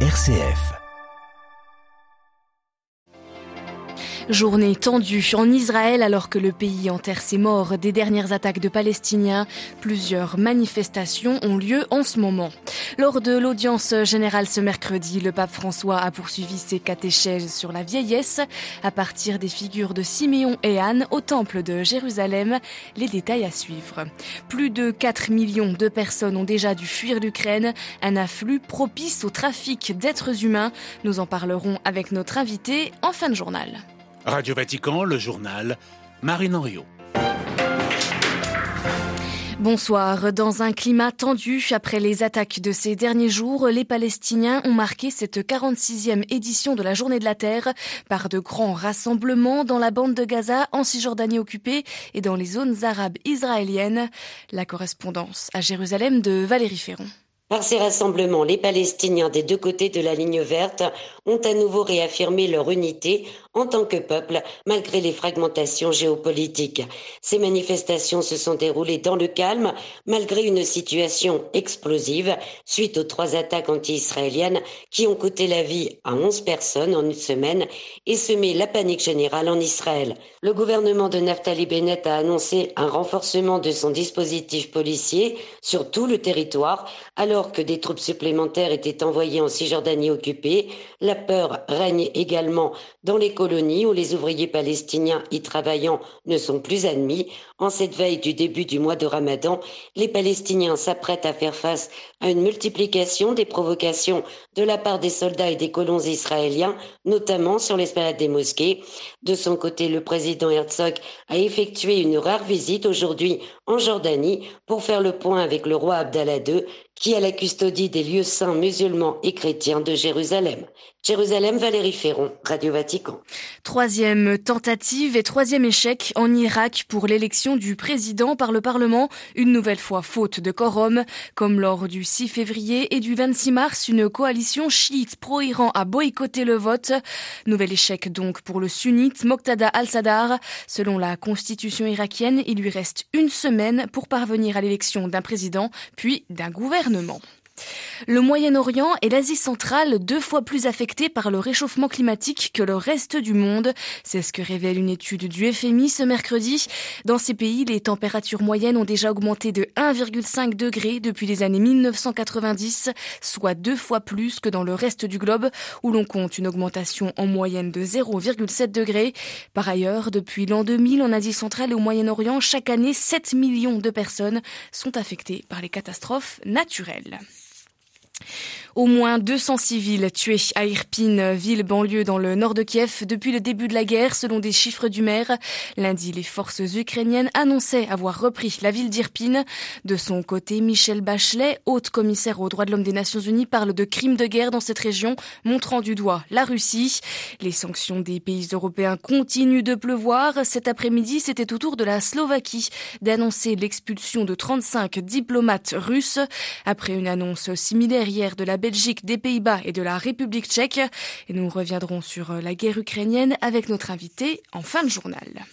RCF. Journée tendue en Israël alors que le pays enterre ses morts des dernières attaques de Palestiniens. Plusieurs manifestations ont lieu en ce moment. Lors de l'audience générale ce mercredi, le pape François a poursuivi ses catéchèses sur la vieillesse à partir des figures de Siméon et Anne au temple de Jérusalem. Les détails à suivre. Plus de 4 millions de personnes ont déjà dû fuir l'Ukraine, un afflux propice au trafic d'êtres humains. Nous en parlerons avec notre invité en fin de journal. Radio Vatican, le journal, Marine Henriot. Bonsoir. Dans un climat tendu après les attaques de ces derniers jours, les Palestiniens ont marqué cette 46e édition de la Journée de la Terre par de grands rassemblements dans la bande de Gaza, en Cisjordanie occupée et dans les zones arabes israéliennes. La correspondance à Jérusalem de Valérie Ferron. Par ces rassemblements, les Palestiniens des deux côtés de la ligne verte ont à nouveau réaffirmé leur unité en tant que peuple, malgré les fragmentations géopolitiques. Ces manifestations se sont déroulées dans le calme, malgré une situation explosive suite aux trois attaques anti-israéliennes qui ont coûté la vie à onze personnes en une semaine et semé la panique générale en Israël. Le gouvernement de Naftali Bennett a annoncé un renforcement de son dispositif policier sur tout le territoire, alors que des troupes supplémentaires étaient envoyées en Cisjordanie occupée. La peur règne également dans les où les ouvriers palestiniens y travaillant ne sont plus admis. En cette veille du début du mois de Ramadan, les Palestiniens s'apprêtent à faire face à une multiplication des provocations de la part des soldats et des colons israéliens, notamment sur l'esplanade des mosquées. De son côté, le président Herzog a effectué une rare visite aujourd'hui en Jordanie pour faire le point avec le roi Abdallah II qui a la custodie des lieux saints musulmans et chrétiens de Jérusalem. Jérusalem, Valérie Ferron, Radio Vatican. Troisième tentative et troisième échec en Irak pour l'élection du président par le Parlement, une nouvelle fois faute de quorum. Comme lors du 6 février et du 26 mars, une coalition chiite pro-Iran a boycotté le vote. Nouvel échec donc pour le sunnite Moqtada al-Sadar. Selon la constitution irakienne, il lui reste une semaine pour parvenir à l'élection d'un président puis d'un gouvernement gouvernement. Le Moyen-Orient et l'Asie centrale deux fois plus affectés par le réchauffement climatique que le reste du monde. C'est ce que révèle une étude du FMI ce mercredi. Dans ces pays, les températures moyennes ont déjà augmenté de 1,5 degré depuis les années 1990, soit deux fois plus que dans le reste du globe où l'on compte une augmentation en moyenne de 0,7 degré. Par ailleurs, depuis l'an 2000 en Asie centrale et au Moyen-Orient, chaque année 7 millions de personnes sont affectées par les catastrophes naturelles. Au moins 200 civils tués à Irpin, ville banlieue dans le nord de Kiev, depuis le début de la guerre, selon des chiffres du maire. Lundi, les forces ukrainiennes annonçaient avoir repris la ville d'Irpin. De son côté, Michel Bachelet, haute commissaire aux droits de l'homme des Nations Unies, parle de crimes de guerre dans cette région, montrant du doigt la Russie. Les sanctions des pays européens continuent de pleuvoir. Cet après-midi, c'était au tour de la Slovaquie d'annoncer l'expulsion de 35 diplomates russes. Après une annonce similaire hier de la Belgique, des Pays-Bas et de la République tchèque. Et nous reviendrons sur euh, la guerre ukrainienne avec notre invité en fin de journal.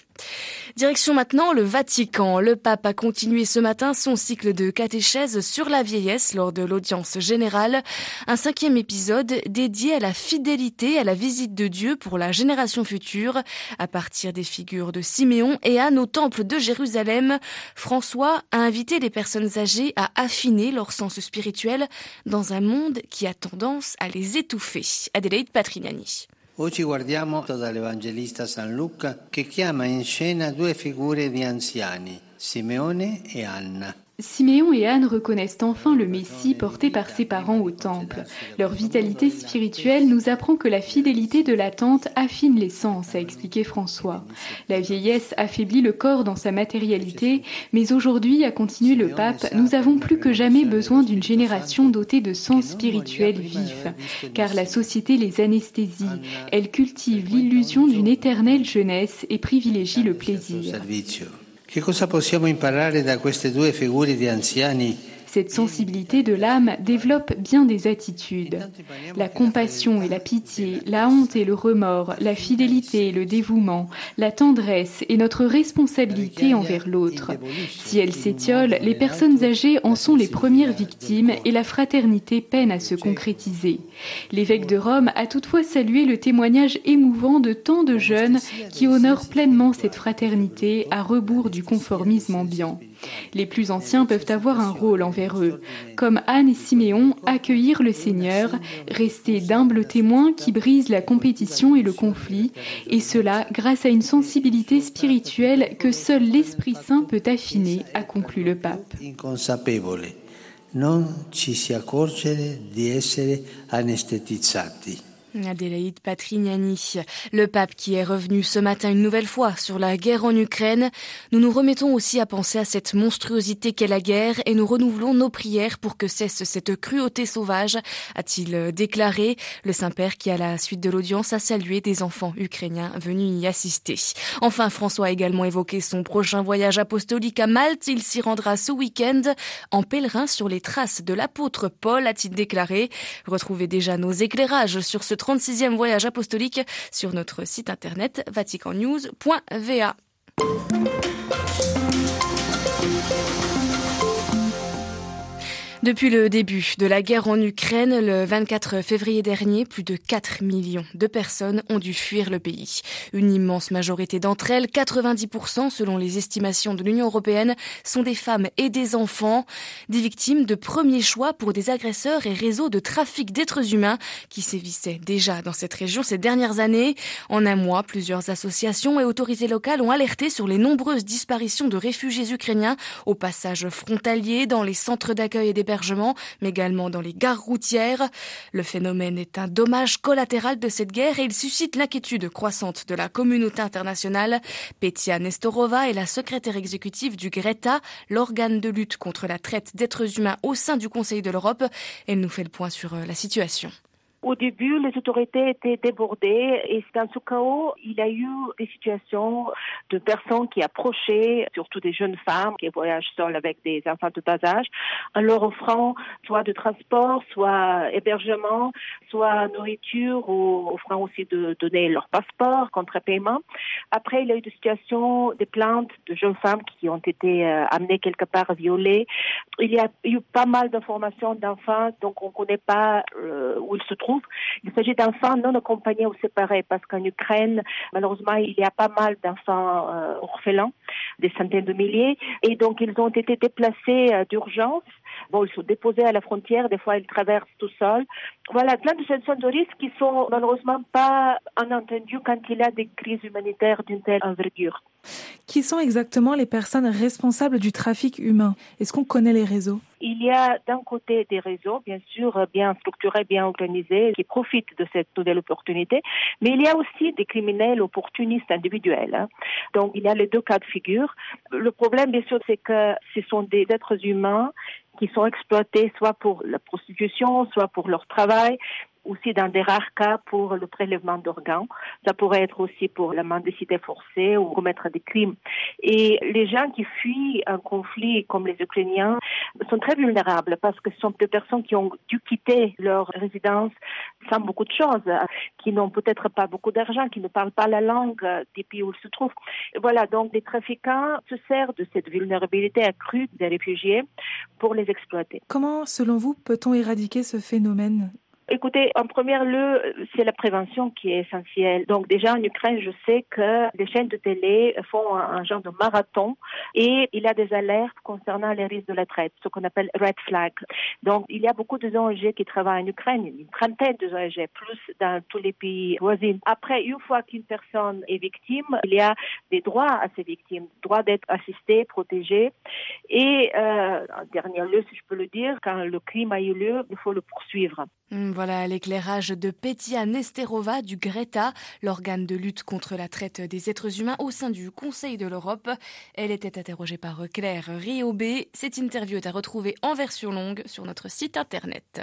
Direction maintenant le Vatican. Le pape a continué ce matin son cycle de catéchèse sur la vieillesse lors de l'audience générale. Un cinquième épisode dédié à la fidélité à la visite de Dieu pour la génération future. À partir des figures de Siméon et Anne au temple de Jérusalem, François a invité les personnes âgées à affiner leur sens spirituel dans un monde qui a tendance à les étouffer. Adélaïde Patrignani. Oggi guardiamo dall'Evangelista San Luca che chiama in scena due figure di anziani, Simeone e Anna. Siméon et Anne reconnaissent enfin le Messie porté par ses parents au temple. Leur vitalité spirituelle nous apprend que la fidélité de l'attente affine les sens, a expliqué François. La vieillesse affaiblit le corps dans sa matérialité, mais aujourd'hui, a continué le pape, nous avons plus que jamais besoin d'une génération dotée de sens spirituel vif, car la société les anesthésie. Elle cultive l'illusion d'une éternelle jeunesse et privilégie le plaisir. Che cosa possiamo imparare da queste due figure di anziani Cette sensibilité de l'âme développe bien des attitudes. La compassion et la pitié, la honte et le remords, la fidélité et le dévouement, la tendresse et notre responsabilité envers l'autre. Si elle s'étiole, les personnes âgées en sont les premières victimes et la fraternité peine à se concrétiser. L'évêque de Rome a toutefois salué le témoignage émouvant de tant de jeunes qui honorent pleinement cette fraternité à rebours du conformisme ambiant. Les plus anciens peuvent avoir un rôle envers eux, comme Anne et Siméon accueillir le Seigneur, rester d'humbles témoins qui brisent la compétition et le conflit, et cela grâce à une sensibilité spirituelle que seul l'Esprit Saint peut affiner, a conclu le pape. Adélaïde Patrignani, le pape qui est revenu ce matin une nouvelle fois sur la guerre en Ukraine. Nous nous remettons aussi à penser à cette monstruosité qu'est la guerre et nous renouvelons nos prières pour que cesse cette cruauté sauvage, a-t-il déclaré. Le Saint-Père qui, à la suite de l'audience, a salué des enfants ukrainiens venus y assister. Enfin, François a également évoqué son prochain voyage apostolique à Malte. Il s'y rendra ce week-end en pèlerin sur les traces de l'apôtre Paul, a-t-il déclaré. Retrouvez déjà nos éclairages sur ce 36e voyage apostolique sur notre site internet vaticannews.va. Depuis le début de la guerre en Ukraine, le 24 février dernier, plus de 4 millions de personnes ont dû fuir le pays. Une immense majorité d'entre elles, 90% selon les estimations de l'Union européenne, sont des femmes et des enfants, des victimes de premier choix pour des agresseurs et réseaux de trafic d'êtres humains qui sévissaient déjà dans cette région ces dernières années. En un mois, plusieurs associations et autorités locales ont alerté sur les nombreuses disparitions de réfugiés ukrainiens au passage frontalier, dans les centres d'accueil et des mais également dans les gares routières. Le phénomène est un dommage collatéral de cette guerre et il suscite l'inquiétude croissante de la communauté internationale. Petia Nestorova est la secrétaire exécutive du Greta, l'organe de lutte contre la traite d'êtres humains au sein du Conseil de l'Europe. Elle nous fait le point sur euh, la situation. Au début, les autorités étaient débordées et dans ce chaos, il y a eu des situations de personnes qui approchaient, surtout des jeunes femmes qui voyagent seules avec des enfants de bas âge, en leur offrant soit de transport, soit hébergement, soit nourriture ou offrant aussi de donner leur passeport contre paiement. Après, il y a eu des situations, des plaintes de jeunes femmes qui ont été euh, amenées quelque part violées. Il y a eu pas mal d'informations d'enfants, donc on ne connaît pas euh, où ils se trouvent il s'agit d'enfants non accompagnés ou séparés parce qu'en Ukraine, malheureusement, il y a pas mal d'enfants euh, orphelins, des centaines de milliers, et donc ils ont été déplacés euh, d'urgence. Bon, ils sont déposés à la frontière, des fois ils traversent tout seuls. Voilà, plein de situations de risque qui sont malheureusement pas entendues quand il y a des crises humanitaires d'une telle envergure. Qui sont exactement les personnes responsables du trafic humain? Est-ce qu'on connaît les réseaux? Il y a d'un côté des réseaux, bien sûr, bien structurés, bien organisés, qui profitent de cette nouvelle opportunité, mais il y a aussi des criminels opportunistes individuels. Hein. Donc, il y a les deux cas de figure. Le problème, bien sûr, c'est que ce sont des êtres humains qui sont exploités soit pour la prostitution, soit pour leur travail, aussi dans des rares cas pour le prélèvement d'organes. Ça pourrait être aussi pour la mendicité forcée ou commettre des crimes. Et les gens qui fuient un conflit comme les Ukrainiens sont très vulnérables parce que ce sont des personnes qui ont dû quitter leur résidence sans beaucoup de choses, qui n'ont peut-être pas beaucoup d'argent, qui ne parlent pas la langue des pays où ils se trouvent. Voilà, donc les trafiquants se servent de cette vulnérabilité accrue des réfugiés pour les exploiter. Comment, selon vous, peut-on éradiquer ce phénomène? Écoutez, en premier lieu, c'est la prévention qui est essentielle. Donc déjà en Ukraine, je sais que les chaînes de télé font un, genre de marathon et il y a des alertes concernant les risques de la traite, ce qu'on appelle red flag. Donc il y a beaucoup de ONG qui travaillent en Ukraine, une trentaine de ONG, plus dans tous les pays voisins. Après, une fois qu'une personne est victime, il y a des droits à ces victimes, droit d'être assistée, protégée. Et euh, en dernier lieu, si je peux le dire, quand le crime a eu lieu, il faut le poursuivre. Hmm, voilà l'éclairage de Petia Nesterova du Greta, l'organe de lutte contre la traite des êtres humains au sein du Conseil de l'Europe. Elle était interrogée par Claire Riobé. Cette interview est à retrouver en version longue sur notre site internet.